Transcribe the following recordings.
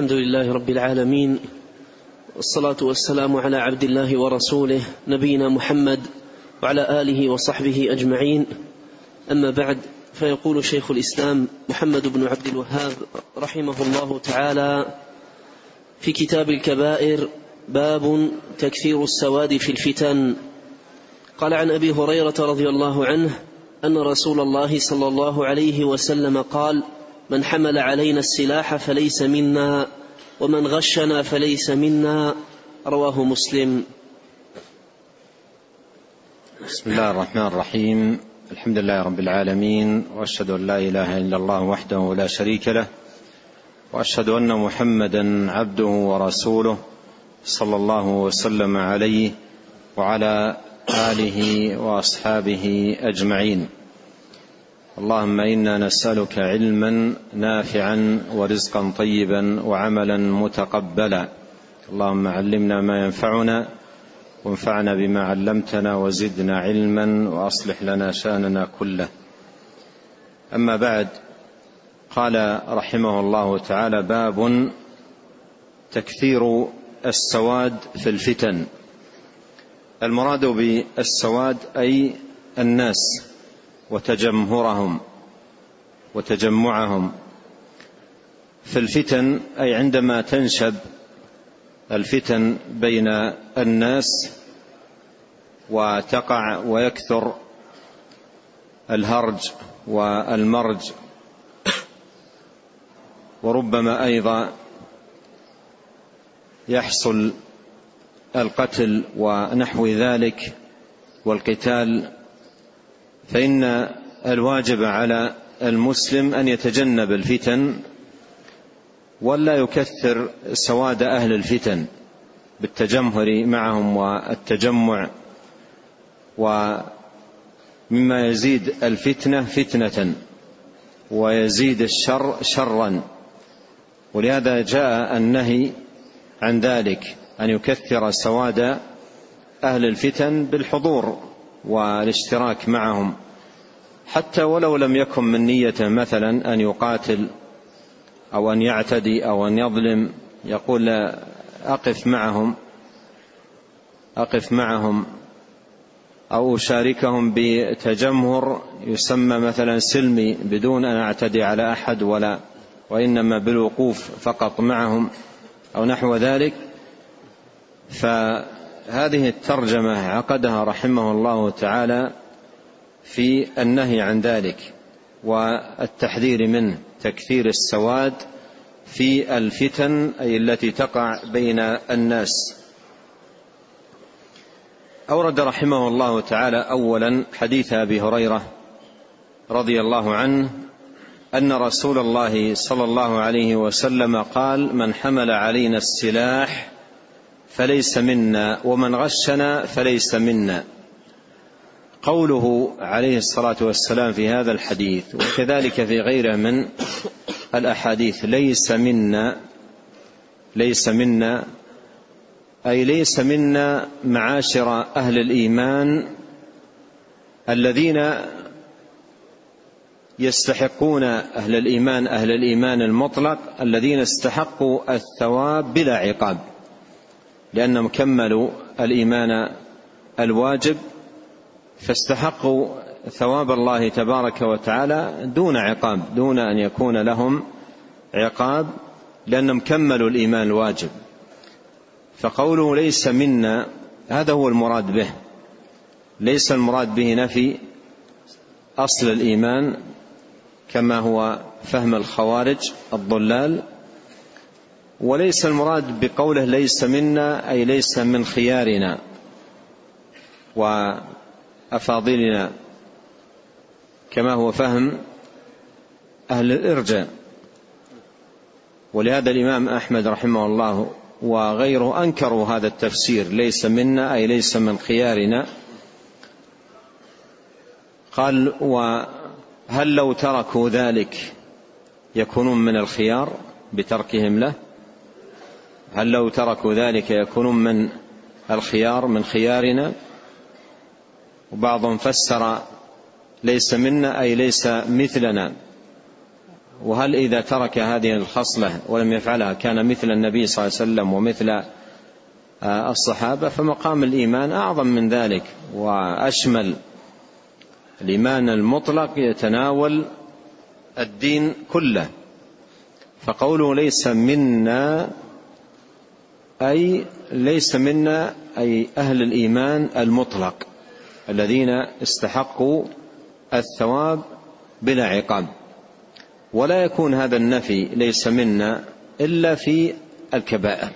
الحمد لله رب العالمين والصلاة والسلام على عبد الله ورسوله نبينا محمد وعلى آله وصحبه أجمعين. أما بعد فيقول شيخ الإسلام محمد بن عبد الوهاب رحمه الله تعالى في كتاب الكبائر باب تكثير السواد في الفتن. قال عن أبي هريرة رضي الله عنه أن رسول الله صلى الله عليه وسلم قال من حمل علينا السلاح فليس منا ومن غشنا فليس منا. رواه مسلم. بسم الله الرحمن الرحيم. الحمد لله رب العالمين وأشهد أن لا إله إلا الله وحده لا شريك له وأشهد أن محمدا عبده ورسوله صلى الله وسلم عليه وعلى آله وأصحابه أجمعين. اللهم إنا نسألك علما نافعا ورزقا طيبا وعملا متقبلا. اللهم علمنا ما ينفعنا وانفعنا بما علمتنا وزدنا علما وأصلح لنا شأننا كله. أما بعد قال رحمه الله تعالى باب تكثير السواد في الفتن. المراد بالسواد أي الناس. وتجمهرهم وتجمعهم. في الفتن أي عندما تنشب الفتن بين الناس وتقع ويكثر الهرج والمرج وربما أيضا يحصل القتل ونحو ذلك والقتال فإن الواجب على المسلم أن يتجنب الفتن ولا يكثر سواد أهل الفتن بالتجمهر معهم والتجمع ومما يزيد الفتنة فتنة ويزيد الشر شرا ولهذا جاء النهي عن ذلك أن يكثر سواد أهل الفتن بالحضور والاشتراك معهم. حتى ولو لم يكن من نيته مثلا أن يقاتل أو أن يعتدي أو أن يظلم يقول أقف معهم أقف معهم. أو أشاركهم بتجمهر يسمى مثلا سلمي بدون أن أعتدي على أحد ولا وإنما بالوقوف فقط معهم أو نحو ذلك. فهذه الترجمة عقدها رحمه الله تعالى في النهي عن ذلك والتحذير منه تكثير السواد في الفتن أي التي تقع بين الناس. أورد رحمه الله تعالى اولا حديث أبي هريرة رضي الله عنه أن رسول الله صلى الله عليه وسلم قال من حمل علينا السلاح فليس منا ومن غشنا فليس منا. قوله عليه الصلاة والسلام في هذا الحديث وكذلك في غيره من الأحاديث ليس منا ليس منا أي ليس منا معاشر أهل الإيمان الذين يستحقون أهل الإيمان أهل الإيمان المطلق الذين استحقوا الثواب بلا عقاب. لانهم كملوا الإيمان الواجب فاستحقوا ثواب الله تبارك وتعالى دون عقاب دون أن يكون لهم عقاب لانهم كملوا الإيمان الواجب. فقوله ليس منا هذا هو المراد به. ليس المراد به نفي أصل الإيمان كما هو فهم الخوارج الضلال وليس المراد بقوله ليس منا أي ليس من خيارنا وأفاضلنا. كما هو فهم أهل الإرجاء. ولهذا الإمام أحمد رحمه الله وغيره أنكروا هذا التفسير ليس منا أي ليس من خيارنا. قال وهل لو تركوا ذلك يكونون من الخيار بتركهم له؟ هل لو تركوا ذلك يكونون من الخيار من خيارنا؟ وبعضهم فسر ليس منا أي ليس مثلنا. وهل إذا ترك هذه الخصلة ولم يفعلها كان مثل النبي صلى الله عليه وسلم ومثل الصحابة فمقام الإيمان أعظم من ذلك. وأشمل الإيمان المطلق يتناول الدين كله. فقوله ليس منا أي ليس منا أي أهل الإيمان المطلق الذين استحقوا الثواب بلا عقاب. ولا يكون هذا النفي ليس منا إلا في الكبائر.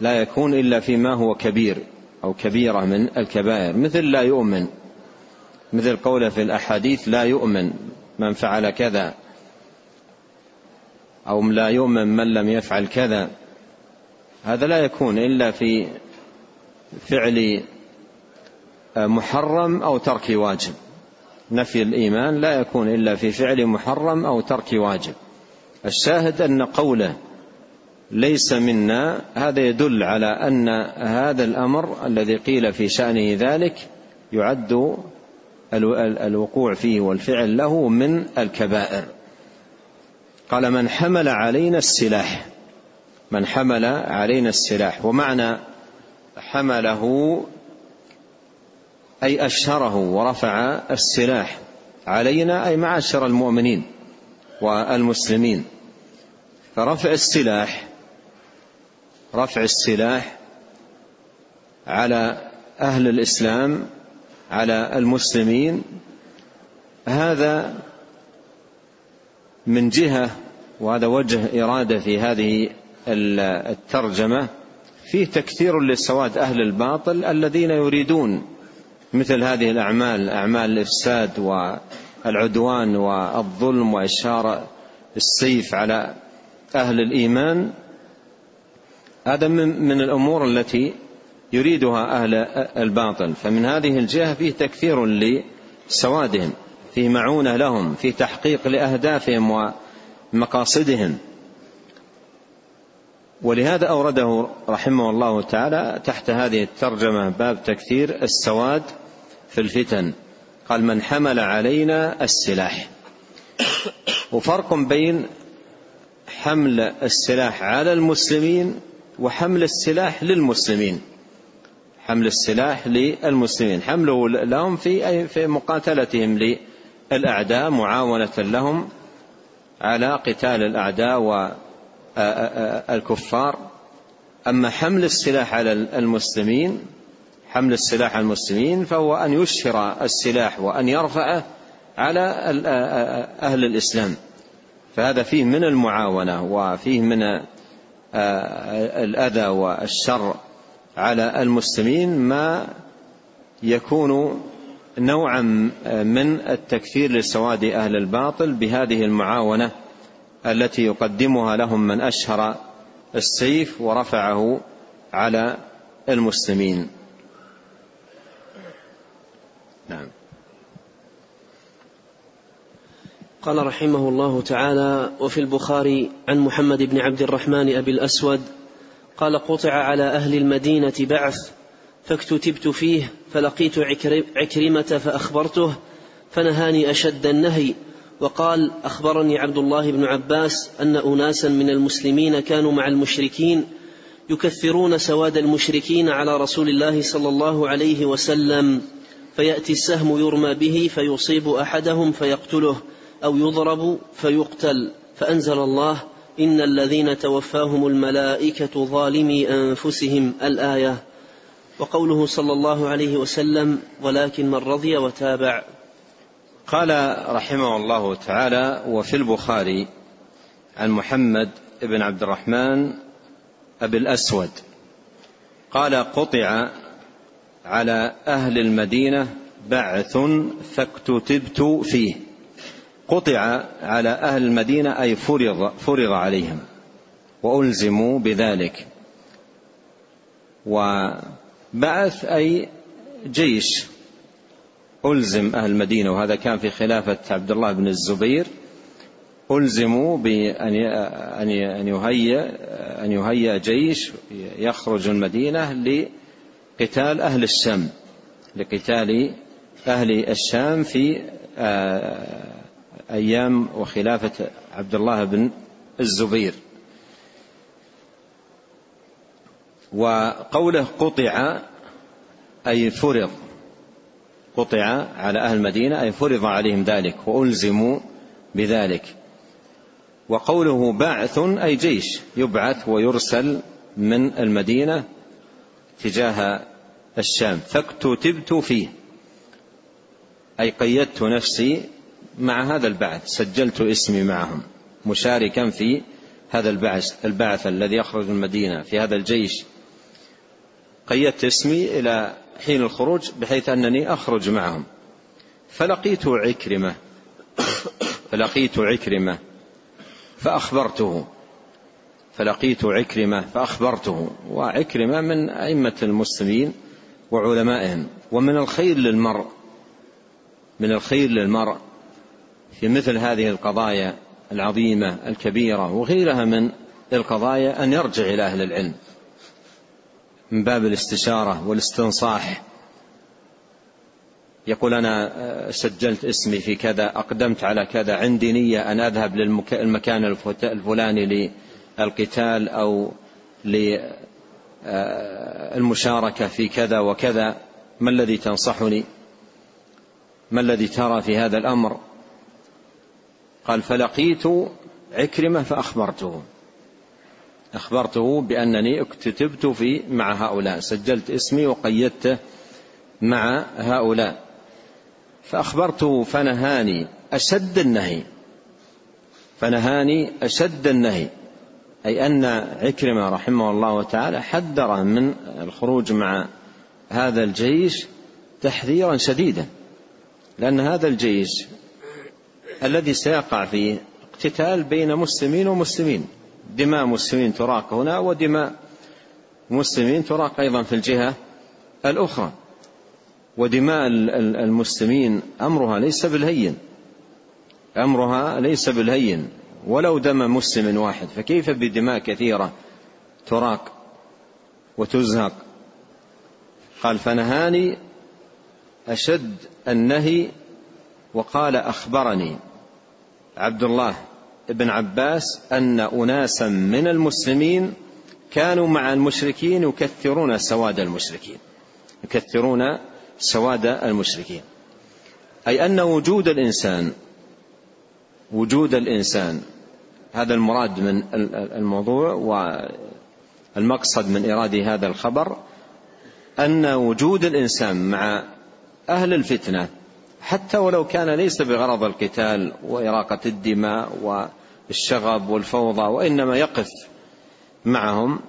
لا يكون إلا فيما هو كبير أو كبيرة من الكبائر مثل لا يؤمن مثل قوله في الأحاديث لا يؤمن من فعل كذا. أو لا يؤمن من لم يفعل كذا. هذا لا يكون إلا في فعل محرم أو ترك واجب. نفي الإيمان لا يكون إلا في فعل محرم أو ترك واجب. الشاهد أن قوله ليس منا هذا يدل على أن هذا الأمر الذي قيل في شأنه ذلك يعد الوقوع فيه والفعل له من الكبائر. قال من حمل علينا السلاح. من حمل علينا السلاح. ومعنى حمله أي أشهره ورفع السلاح علينا أي معاشر المؤمنين والمسلمين. فرفع السلاح رفع السلاح على أهل الإسلام على المسلمين. هذا من جهة وهذا وجه إرادة في هذه الترجمة فيه تكثير لسواد أهل الباطل الذين يريدون مثل هذه الأعمال أعمال الإفساد والعدوان والظلم وإشهار السيف على أهل الإيمان. هذا من الأمور التي يريدها أهل الباطل. فمن هذه الجهة فيه تكثير لسوادهم. فيه معونة لهم في تحقيق لأهدافهم ومقاصدهم. ولهذا أورده رحمه الله تعالى تحت هذه الترجمة باب تكثير السواد في الفتن. قال من حمل علينا السلاح. وفرق بين حمل السلاح على المسلمين وحمل السلاح للمسلمين. حمل السلاح للمسلمين. حمله لهم في في مقاتلتهم للأعداء معاونة لهم على قتال الأعداء والكفار أما حمل السلاح على المسلمين حمل السلاح على المسلمين فهو أن يشهر السلاح وأن يرفعه على أهل الإسلام. فهذا فيه من المعاونة وفيه من الأذى والشر على المسلمين ما يكون نوعا من التكثير لسواد أهل الباطل بهذه المعاونة التي يقدمها لهم من أشهر السيف ورفعه على المسلمين. نعم. قال رحمه الله تعالى وفي البخاري عن محمد بن عبد الرحمن أبي الأسود قال قطع على أهل المدينة بعث فاكتتبت فيه فلقيت عكرمة فأخبرته فنهاني أشد النهي وقال أخبرني عبد الله بن عباس أن أناسا من المسلمين كانوا مع المشركين يكثرون سواد المشركين على رسول الله صلى الله عليه وسلم فيأتي السهم يرمى به فيصيب أحدهم فيقتله أو يضرب فيقتل فأنزل الله إن الذين توفاهم الملائكة ظالمي أنفسهم الآية. وقوله صلى الله عليه وسلم ولكن من رضي وتابع. قال رحمه الله تعالى وفي البخاري عن محمد بن عبد الرحمن أبي الأسود قال قطع على أهل المدينة بعث فاكتتبت فيه. قطع على أهل المدينة أي فرض فرض عليهم وألزموا بذلك. وبعث أي جيش ألزم أهل المدينة وهذا كان في خلافة عبد الله بن الزبير ألزموا بأن أن يهيأ أن يهيأ جيش يخرج المدينة لقتال أهل الشام لقتال أهل الشام في أيام وخلافة عبد الله بن الزبير. وقوله قطع أي فرض قطع على أهل المدينة أي فرض عليهم ذلك وألزموا بذلك. وقوله بعث أي جيش يبعث ويرسل من المدينة تجاه الشام. فاكتتبت فيه أي قيدت نفسي مع هذا البعث سجلت اسمي معهم مشاركا في هذا البعث البعث الذي يخرج من المدينة في هذا الجيش. قيدت اسمي إلى حين الخروج بحيث أنني أخرج معهم. فلقيت عكرمة. فلقيت عكرمة. فأخبرته. فلقيت عكرمة. فأخبرته. وعكرمة من أئمة المسلمين وعلمائهم. ومن الخير للمرء. من الخير للمرء. في مثل هذه القضايا العظيمة الكبيرة وغيرها من القضايا أن يرجع إلى أهل العلم. من باب الاستشارة والاستنصاح. يقول أنا سجلت اسمي في كذا أقدمت على كذا عندي نية أن أذهب للمكان الفلاني للقتال أو للمشاركة في كذا وكذا. ما الذي تنصحني؟ ما الذي ترى في هذا الأمر؟ قال فلقيت عكرمة فأخبرته. أخبرته بأنني اكتتبت في مع هؤلاء سجلت اسمي وقيدته مع هؤلاء. فأخبرته فنهاني أشد النهي. فنهاني أشد النهي. أي أن عكرمة رحمه الله تعالى حذر من الخروج مع هذا الجيش تحذيرا شديدا لأن هذا الجيش الذي سيقع فيه اقتتال بين مسلمين ومسلمين. دماء مسلمين تراق هنا ودماء مسلمين تراق أيضا في الجهة الأخرى. ودماء المسلمين أمرها ليس بالهين. أمرها ليس بالهين. ولو دم مسلم واحد فكيف بدماء كثيرة تراق وتزهق؟ قال فنهاني أشد النهي وقال أخبرني عبد الله بن عباس أن أناسا من المسلمين كانوا مع المشركين يكثرون سواد المشركين يكثرون سواد المشركين. أي أن وجود الإنسان وجود الإنسان هذا المراد من الموضوع والمقصد من إرادة هذا الخبر أن وجود الإنسان مع أهل الفتنة حتى ولو كان ليس بغرض القتال وإراقة الدماء والشغب والفوضى وإنما يقف معهم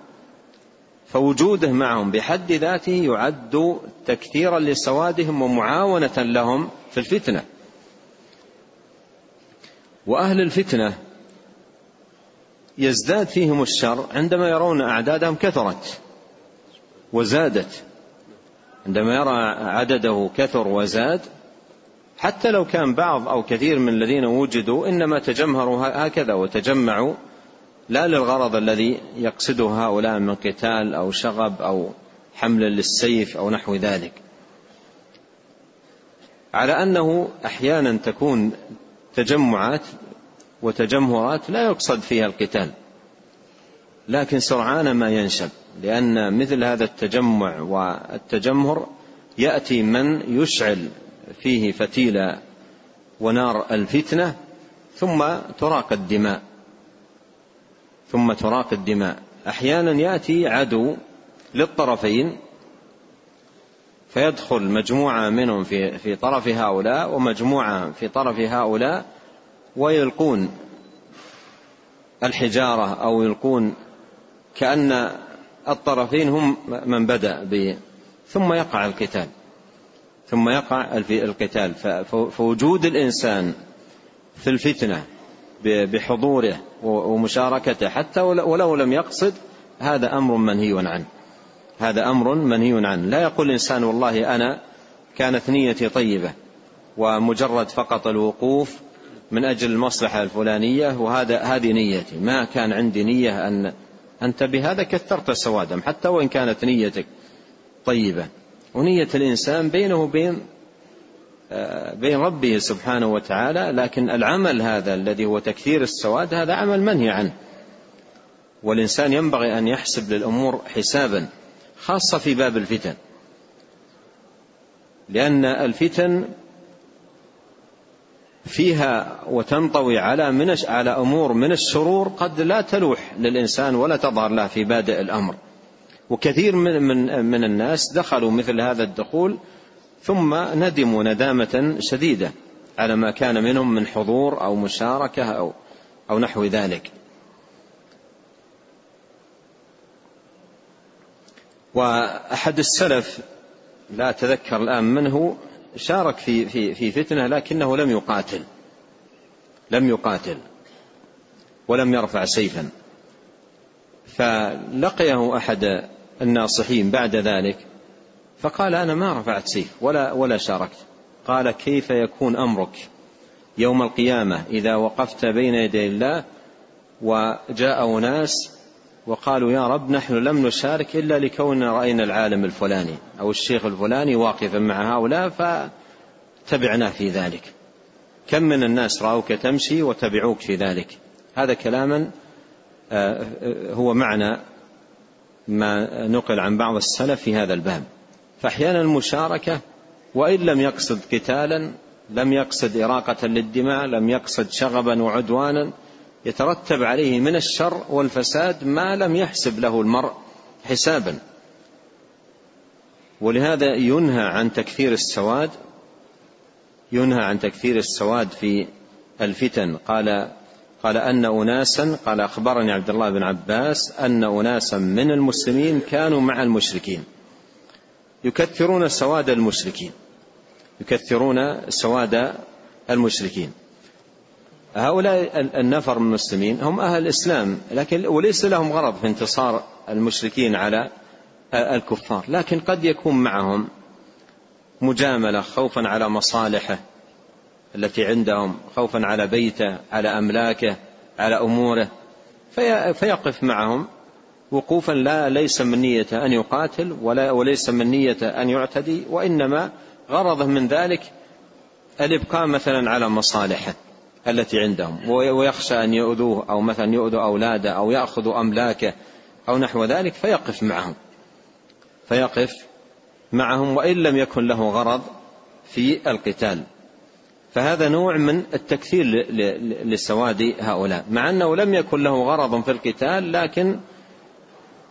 فوجوده معهم بحد ذاته يعد تكثيرا لسوادهم ومعاونة لهم في الفتنة. وأهل الفتنة يزداد فيهم الشر عندما يرون أعدادهم كثرت وزادت. عندما يرى عدده كثر وزاد حتى لو كان بعض أو كثير من الذين وجدوا إنما تجمهروا هكذا وتجمعوا لا للغرض الذي يقصده هؤلاء من قتال أو شغب أو حمل للسيف أو نحو ذلك. على أنه أحيانا تكون تجمعات وتجمهرات لا يقصد فيها القتال لكن سرعان ما ينشب لأن مثل هذا التجمع والتجمهر يأتي من يشعل فيه فتيل ونار الفتنة ثم تراق الدماء ثم تراق الدماء. أحيانا يأتي عدو للطرفين فيدخل مجموعة منهم في في طرف هؤلاء ومجموعة في طرف هؤلاء ويلقون الحجارة أو يلقون كأن الطرفين هم من بدأ به ثم يقع القتال. ثم يقع القتال. فوجود الإنسان في الفتنة بحضوره ومشاركته حتى ولو لم يقصد هذا أمر منهي عنه. هذا أمر منهي عنه. لا يقول الإنسان والله أنا كانت نيتي طيبة ومجرد فقط الوقوف من أجل المصلحة الفلانية وهذا هذه نيتي. ما كان عندي نية أن أنت بهذا كثرت سوادم حتى وإن كانت نيتك طيبة. ونية الإنسان بينه وبين بين ربه سبحانه وتعالى لكن العمل هذا الذي هو تكثير السواد هذا عمل منهي عنه. والإنسان ينبغي أن يحسب للأمور حسابا خاصة في باب الفتن. لأن الفتن فيها وتنطوي على من على أمور من الشرور قد لا تلوح للإنسان ولا تظهر له في بادئ الأمر. وكثير من من من الناس دخلوا مثل هذا الدخول ثم ندموا ندامة شديدة على ما كان منهم من حضور أو مشاركة أو أو نحو ذلك. وأحد السلف لا أتذكر الآن من هو شارك في في في فتنة لكنه لم يقاتل. لم يقاتل. ولم يرفع سيفا. فلقيه أحد الناصحين بعد ذلك فقال أنا ما رفعت سيف ولا ولا شاركت. قال كيف يكون أمرك يوم القيامة إذا وقفت بين يدي الله وجاء أناس وقالوا يا رب نحن لم نشارك إلا لكوننا رأينا العالم الفلاني أو الشيخ الفلاني واقفا مع هؤلاء فتبعناه في ذلك. كم من الناس رأوك تمشي وتبعوك في ذلك. هذا كلاما هو معنى ما نقل عن بعض السلف في هذا الباب. فأحيانا المشاركة وإن لم يقصد قتالا لم يقصد إراقة للدماء لم يقصد شغبا وعدوانا يترتب عليه من الشر والفساد ما لم يحسب له المرء حسابا. ولهذا ينهى عن تكثير السواد ينهى عن تكثير السواد في الفتن. قال قال أن أناسا قال أخبرني عبد الله بن عباس أن أناسا من المسلمين كانوا مع المشركين. يكثرون سواد المشركين. يكثرون سواد المشركين. هؤلاء النفر من المسلمين هم أهل الإسلام لكن وليس لهم غرض في انتصار المشركين على الكفار لكن قد يكون معهم مجاملة خوفا على مصالحه. التي عندهم خوفا على بيته على أملاكه على أموره في فيقف معهم. وقوفا لا ليس من نيته أن يقاتل ولا وليس من نيته أن يعتدي وإنما غرضه من ذلك الإبقاء مثلا على مصالحه التي عندهم. ويخشى أن يؤذوه أو مثلا يؤذوا أولاده أو يأخذوا أملاكه أو نحو ذلك فيقف معهم. فيقف معهم وإن لم يكن له غرض في القتال. فهذا نوع من التكثير لسواد هؤلاء. مع أنه لم يكن له غرض في القتال لكن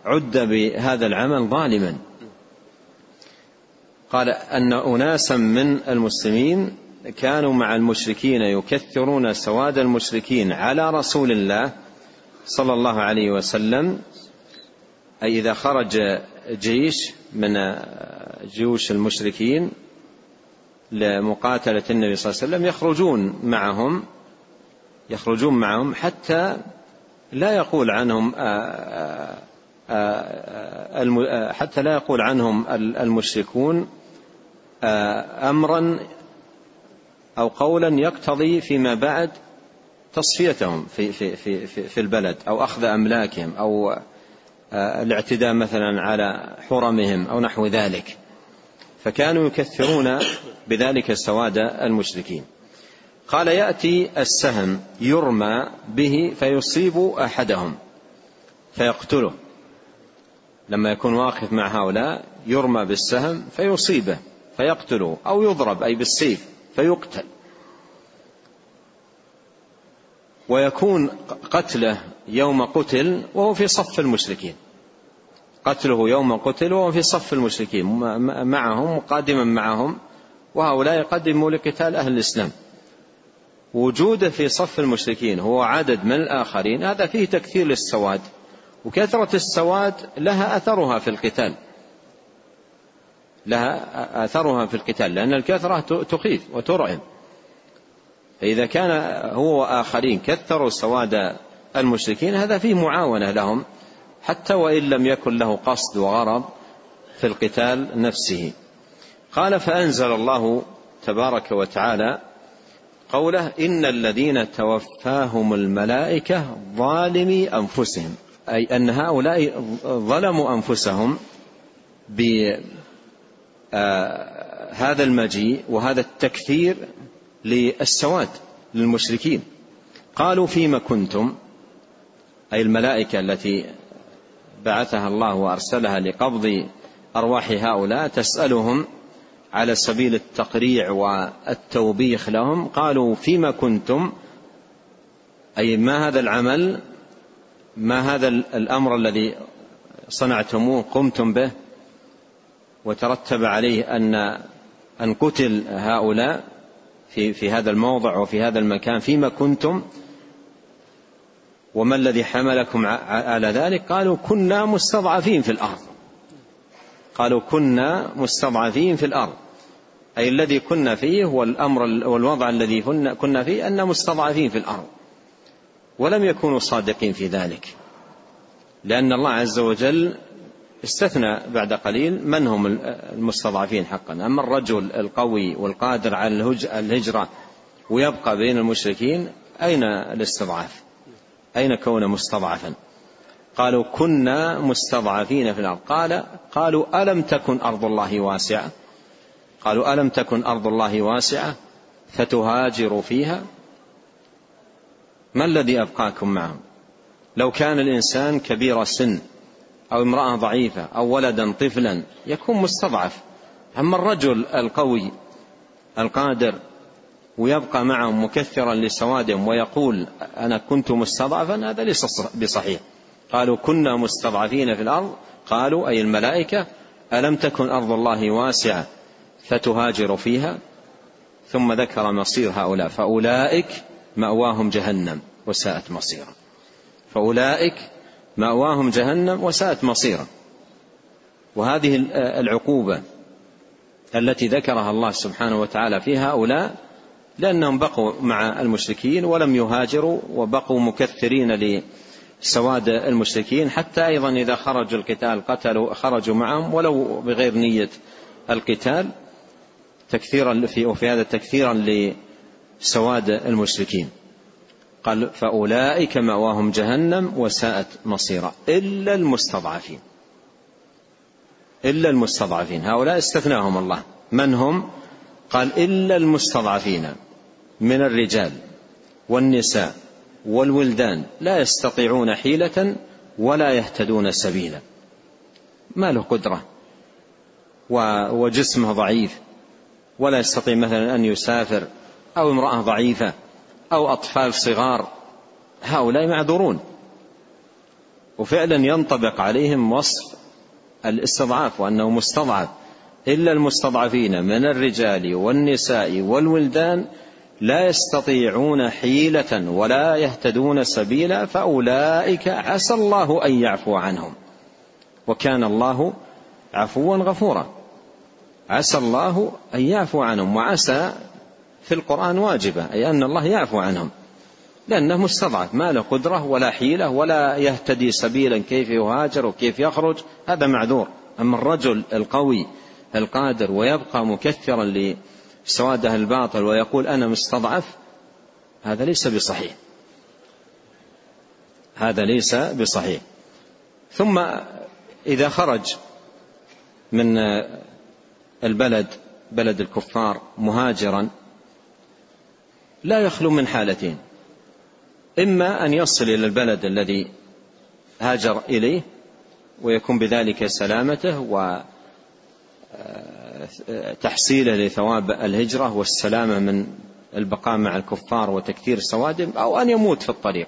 عد بهذا العمل ظالما. قال أن أناسا من المسلمين كانوا مع المشركين يكثرون سواد المشركين على رسول الله صلى الله عليه وسلم. أي إذا خرج جيش من جيوش المشركين لمقاتلة النبي صلى الله عليه وسلم يخرجون معهم يخرجون معهم حتى لا يقول عنهم آه، آه، آه، حتى لا يقول عنهم المشركون أمرا أو قولا يقتضي فيما بعد تصفيتهم في في في في, البلد أو أخذ أملاكهم أو الاعتداء مثلا على حرمهم أو نحو ذلك. فكانوا يكثرون بذلك سواد المشركين. قال يأتي السهم يرمى به فيصيب أحدهم فيقتله. لما يكون واقف مع هؤلاء يرمى بالسهم فيصيبه فيقتله أو يضرب أي بالسيف فيقتل. ويكون قتله يوم قتل وهو في صف المشركين. قتله يوم قتل وهو في صف المشركين معهم قادما معهم وهؤلاء يقدموا لقتال أهل الإسلام. وجوده في صف المشركين هو عدد من الآخرين هذا فيه تكثير للسواد وكثرة السواد لها أثرها في القتال. لها أثرها في القتال لأن الكثرة تخيف وترعب. فإذا كان هو وآخرين كثروا سواد المشركين هذا فيه معاونة لهم. حتى وإن لم يكن له قصد وغرض في القتال نفسه. قال فأنزل الله تبارك وتعالى قوله إن الذين توفاهم الملائكة ظالمي أنفسهم أي أن هؤلاء ظلموا أنفسهم هذا المجيء وهذا التكثير للسواد للمشركين. قالوا فيما كنتم؟ أي الملائكة التي بعثها الله وأرسلها لقبض أرواح هؤلاء تسألهم على سبيل التقريع والتوبيخ لهم قالوا فيما كنتم؟ أي ما هذا العمل؟ ما هذا الأمر الذي صنعتموه؟ قمتم به؟ وترتب عليه أن أن قتل هؤلاء في في هذا الموضع وفي هذا المكان فيما كنتم؟ وما الذي حملكم على ذلك؟ قالوا كنا مستضعفين في الأرض. قالوا كنا مستضعفين في الأرض. أي الذي كنا فيه والأمر والوضع الذي كنا فيه أن مستضعفين في الأرض. ولم يكونوا صادقين في ذلك. لأن الله عز وجل استثنى بعد قليل من هم المستضعفين حقا. أما الرجل القوي والقادر على الهجرة ويبقى بين المشركين أين الاستضعاف؟ أين كون مستضعفا؟ قالوا كنا مستضعفين في الأرض. قال قالوا ألم تكن أرض الله واسعة؟ قالوا ألم تكن أرض الله واسعة فتهاجروا فيها؟ ما الذي أبقاكم معهم؟ لو كان الإنسان كبير السن أو امرأة ضعيفة أو ولدا طفلا يكون مستضعف. أما الرجل القوي القادر ويبقى معهم مكثرا لسوادهم ويقول أنا كنت مستضعفا هذا ليس بصحيح. قالوا كنا مستضعفين في الأرض. قالوا أي الملائكة؟ ألم تكن أرض الله واسعة فتهاجر فيها؟ ثم ذكر مصير هؤلاء. فأولئك مأواهم جهنم وساءت مصيرا. فأولئك مأواهم جهنم وساءت مصيرا. وهذه العقوبة التي ذكرها الله سبحانه وتعالى في هؤلاء لأنهم بقوا مع المشركين ولم يهاجروا وبقوا مكثرين لسواد المشركين حتى أيضا إذا خرجوا القتال قتلوا خرجوا معهم ولو بغير نية القتال تكثيرا في وفي هذا تكثيرا لسواد المشركين. قال فأولئك مأواهم جهنم وساءت مصيرا. إلا المستضعفين. إلا المستضعفين. هؤلاء استثناهم الله. من هم؟ قال إلا المستضعفين من الرجال والنساء والولدان لا يستطيعون حيلة ولا يهتدون سبيلا. ما له قدرة وجسمه ضعيف ولا يستطيع مثلا أن يسافر أو امرأة ضعيفة أو أطفال صغار. هؤلاء معذورون. وفعلا ينطبق عليهم وصف الاستضعاف وأنه مستضعف. إلا المستضعفين من الرجال والنساء والولدان لا يستطيعون حيلة ولا يهتدون سبيلا فأولئك عسى الله أن يعفو عنهم. وكان الله عفوا غفورا. عسى الله أن يعفو عنهم وعسى في القرآن واجبة أي أن الله يعفو عنهم. لأنه مستضعف ما له قدرة ولا حيلة ولا يهتدي سبيلا كيف يهاجر وكيف يخرج هذا معذور. أما الرجل القوي القادر ويبقى مكثرا لسواده الباطل ويقول أنا مستضعف هذا ليس بصحيح. هذا ليس بصحيح. ثم إذا خرج من البلد بلد الكفار مهاجرا لا يخلو من حالتين. إما أن يصل إلى البلد الذي هاجر إليه ويكون بذلك سلامته وتحصيله لثواب الهجرة والسلامة من البقاء مع الكفار وتكثير سوادهم أو أن يموت في الطريق.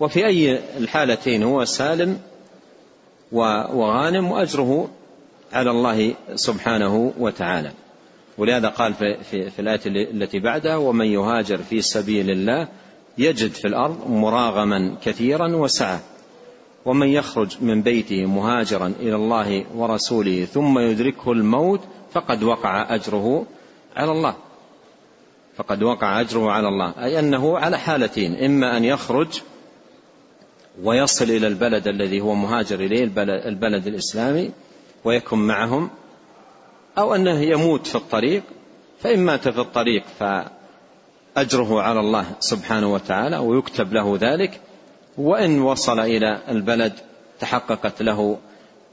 وفي أي الحالتين هو سالم وغانم وأجره على الله سبحانه وتعالى. ولهذا قال في, في, في الآية التي بعدها ومن يهاجر في سبيل الله يجد في الأرض مراغما كثيرا وسعة ومن يخرج من بيته مهاجرا إلى الله ورسوله ثم يدركه الموت فقد وقع أجره على الله. فقد وقع أجره على الله. أي أنه على حالتين إما أن يخرج ويصل إلى البلد الذي هو مهاجر إليه البلد, الإسلامي ويكن معهم أو أنه يموت في الطريق. فإن مات في الطريق فأجره على الله سبحانه وتعالى ويكتب له ذلك. وإن وصل إلى البلد تحققت له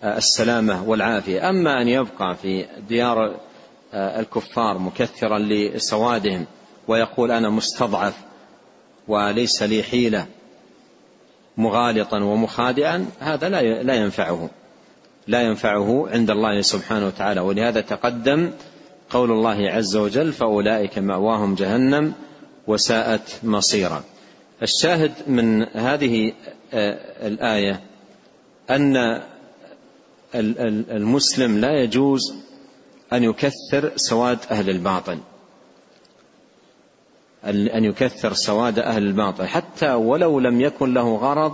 السلامة والعافية. أما أن يبقى في ديار الكفار مكثرا لسوادهم ويقول أنا مستضعف وليس لي حيلة مغالطا ومخادعا هذا لا لا ينفعه. لا ينفعه عند الله سبحانه وتعالى. ولهذا تقدم قول الله عز وجل فأولئك مأواهم جهنم وساءت مصيرا. الشاهد من هذه الآية أن المسلم لا يجوز أن يكثر سواد أهل الباطل أن يكثر سواد أهل الباطل حتى ولو لم يكن له غرض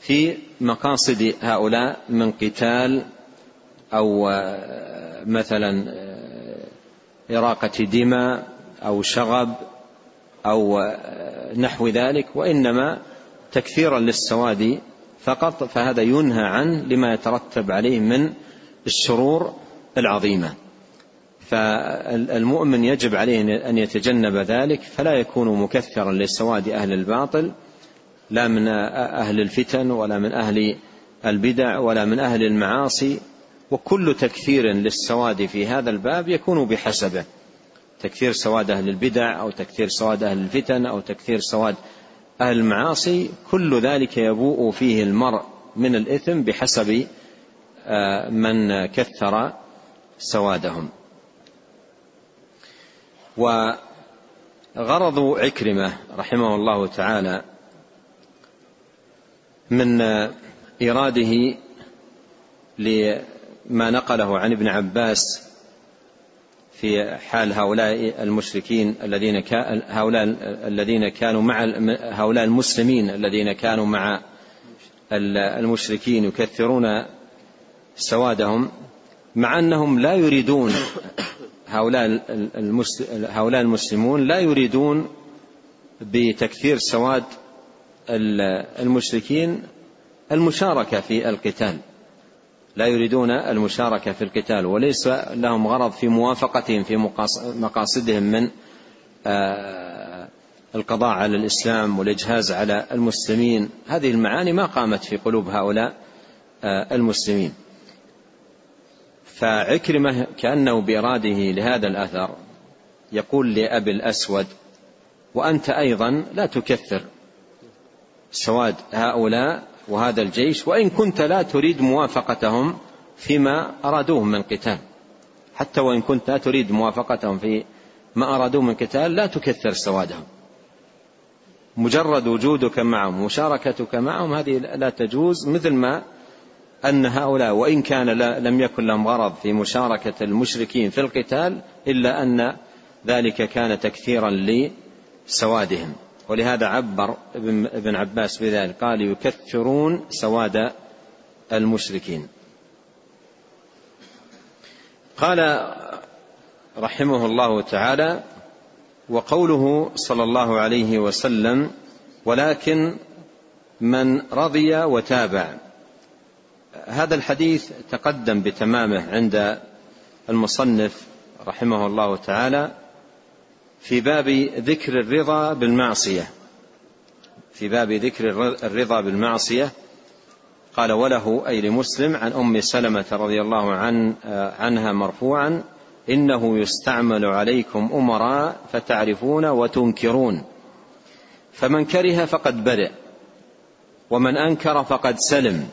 في مقاصد هؤلاء من قتال أو مثلا إراقة دماء أو شغب أو نحو ذلك وإنما تكثيرا للسواد فقط فهذا ينهى عنه لما يترتب عليه من الشرور العظيمة. فالمؤمن يجب عليه أن يتجنب ذلك فلا يكون مكثرا لسواد أهل الباطل لا من أهل الفتن ولا من أهل البدع ولا من أهل المعاصي وكل تكثير للسواد في هذا الباب يكون بحسبه. تكثير سواد أهل البدع أو تكثير سواد أهل الفتن أو تكثير سواد أهل المعاصي كل ذلك يبوء فيه المرء من الإثم بحسب آه، من كثر سوادهم. وغرض عكرمة رحمه الله تعالى من إراده لما نقله عن ابن عباس في حال هؤلاء المشركين الذين هؤلاء الذين كانوا مع هؤلاء المسلمين الذين كانوا مع المشركين يكثرون سوادهم مع أنهم لا يريدون هؤلاء هؤلاء المسلمون لا يريدون بتكثير سواد المشركين المشاركة في القتال. لا يريدون المشاركة في القتال وليس لهم غرض في موافقتهم في مقاصدهم من آه، القضاء على الإسلام والإجهاز على المسلمين. هذه المعاني ما قامت في قلوب هؤلاء آه، المسلمين. فعكرمة كأنه بإراده لهذا الأثر يقول لأبي الأسود وأنت أيضا لا تكثر سواد هؤلاء وهذا الجيش وإن كنت لا تريد موافقتهم فيما أرادوه من قتال. حتى وإن كنت لا تريد موافقتهم في ما أرادوه من قتال لا تكثر سوادهم. مجرد وجودك معهم مشاركتك معهم هذه لا تجوز مثل ما أن هؤلاء وإن كان لم يكن لهم غرض في مشاركة المشركين في القتال إلا أن ذلك كان تكثيرا لسوادهم. ولهذا عبر ابن عباس بذلك قال يكثرون سواد المشركين. قال رحمه الله تعالى وقوله صلى الله عليه وسلم ولكن من رضي وتابع. هذا الحديث تقدم بتمامه عند المصنف رحمه الله تعالى في باب ذكر الرضا بالمعصية. في باب ذكر الرضا بالمعصية. قال وله أي لمسلم عن أم سلمة رضي الله عن عنها مرفوعا إنه يستعمل عليكم أمراء فتعرفون وتنكرون. فمن كره فقد برئ ومن أنكر فقد سلم.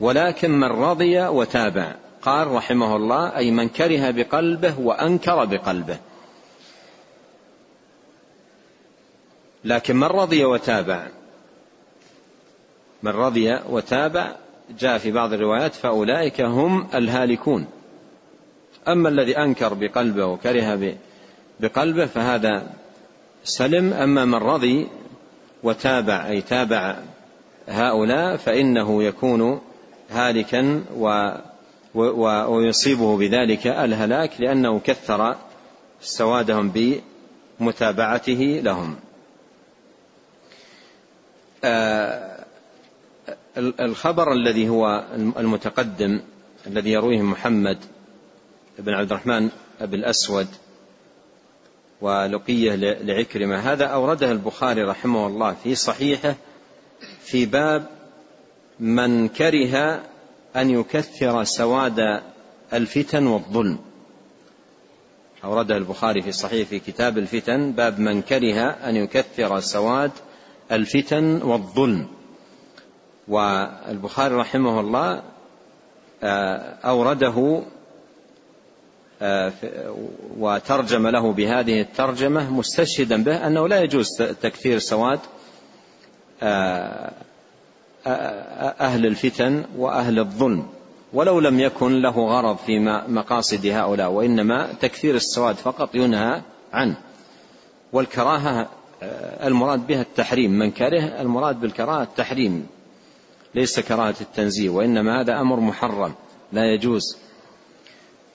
ولكن من رضي وتابع. قال رحمه الله أي من كره بقلبه وأنكر بقلبه. لكن من رضي وتابع من رضي وتابع جاء في بعض الروايات فأولئك هم الهالكون. أما الذي أنكر بقلبه وكره بقلبه فهذا سلم. أما من رضي وتابع أي تابع هؤلاء فإنه يكون هالكا و ويصيبه بذلك الهلاك لأنه كثر سوادهم بمتابعته لهم. الخبر الذي هو المتقدم الذي يرويه محمد بن عبد الرحمن بن الأسود ولقيه لعكرمة هذا أورده البخاري رحمه الله في صحيحه في باب من كره أن يكثر سواد الفتن والظلم. أورده البخاري في الصحيح في كتاب الفتن باب من كره أن يكثر سواد الفتن والظلم. والبخاري رحمه الله آه، أورده آه، وترجم له بهذه الترجمة مستشهدا به أنه لا يجوز تكثير سواد آه، أهل الفتن وأهل الظلم ولو لم يكن له غرض في مقاصد هؤلاء وإنما تكثير السواد فقط ينهى عنه. والكراهة المراد بها التحريم من كره المراد بالكراهة التحريم ليس كراهة التنزيه وإنما هذا أمر محرم لا يجوز.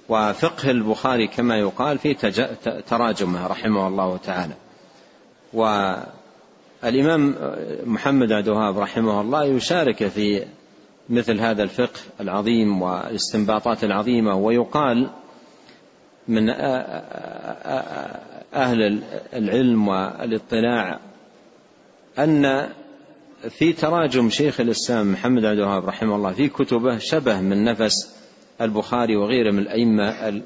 وفقه البخاري كما يقال في تراجمه رحمه الله تعالى. والإمام محمد عبد الوهاب رحمه الله يشارك في مثل هذا الفقه العظيم والاستنباطات العظيمة ويقال من أهل العلم والاطلاع أن في تراجم شيخ الإسلام محمد عبد الوهاب رحمه الله في كتبه شبه من نفس البخاري وغيره من الأئمة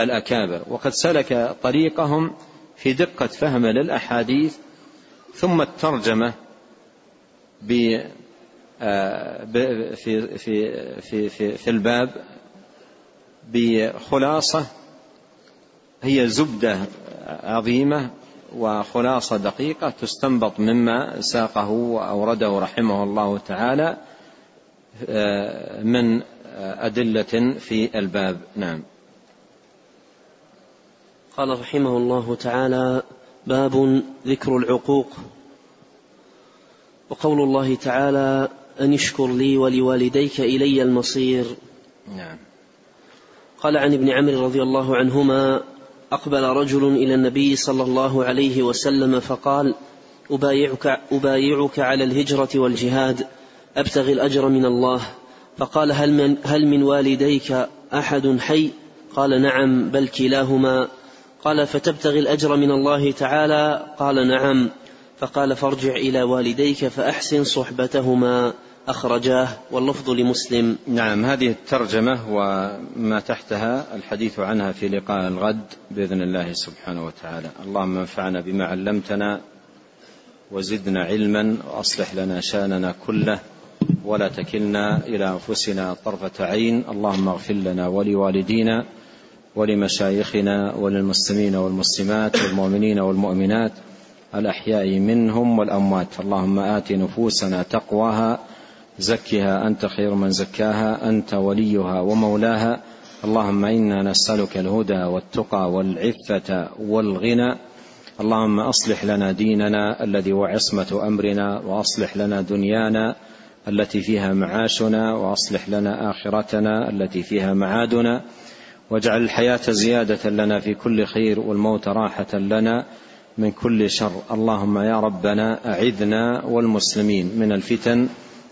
الأكابر وقد سلك طريقهم في دقة فهم للأحاديث ثم الترجمة آه، في في في في في الباب بخلاصة هي زبدة عظيمة وخلاصة دقيقة تستنبط مما ساقه وأورده رحمه الله تعالى آه، من أدلة في الباب. نعم. قال رحمه الله تعالى باب ذكر العقوق. وقول الله تعالى أن اشكر لي ولوالديك إلي المصير. نعم. قال عن ابن عمرو رضي الله عنهما أقبل رجل إلى النبي صلى الله عليه وسلم فقال أبايعك, أبايعك على الهجرة والجهاد أبتغي الأجر من الله. فقال هل من, هل من والديك أحد حي؟ قال نعم بل كلاهما. قال فتبتغي الأجر من الله تعالى؟ قال نعم. فقال فارجع إلى والديك فأحسن صحبتهما. أخرجاه واللفظ لمسلم. نعم هذه الترجمة وما تحتها الحديث عنها في لقاء الغد بإذن الله سبحانه وتعالى. اللهم انفعنا بما علمتنا وزدنا علما وأصلح لنا شأننا كله ولا تكلنا إلى أنفسنا طرفة عين. اللهم اغفر لنا ولوالدينا ولمشايخنا وللمسلمين والمسلمات والمؤمنين والمؤمنات الأحياء منهم والأموات. اللهم آت نفوسنا تقواها زكها أنت خير من زكاها أنت وليها ومولاها. اللهم إنا نسألك الهدى والتقى والعفة والغنى. اللهم أصلح لنا ديننا الذي هو عصمة أمرنا وأصلح لنا دنيانا التي فيها معاشنا وأصلح لنا آخرتنا التي فيها معادنا. واجعل الحياة زيادة لنا في كل خير والموت راحة لنا من كل شر. اللهم يا ربنا أعذنا والمسلمين من الفتن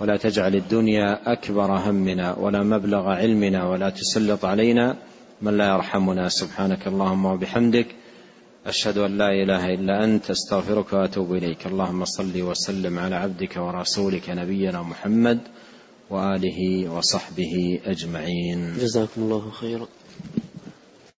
ولا تجعل الدنيا أكبر همنا ولا مبلغ علمنا ولا تسلط علينا من لا يرحمنا. سبحانك اللهم وبحمدك أشهد أن لا إله إلا أنت أستغفرك وأتوب إليك. اللهم صل وسلم على عبدك ورسولك نبينا محمد وآله وصحبه أجمعين. جزاكم الله خيرا.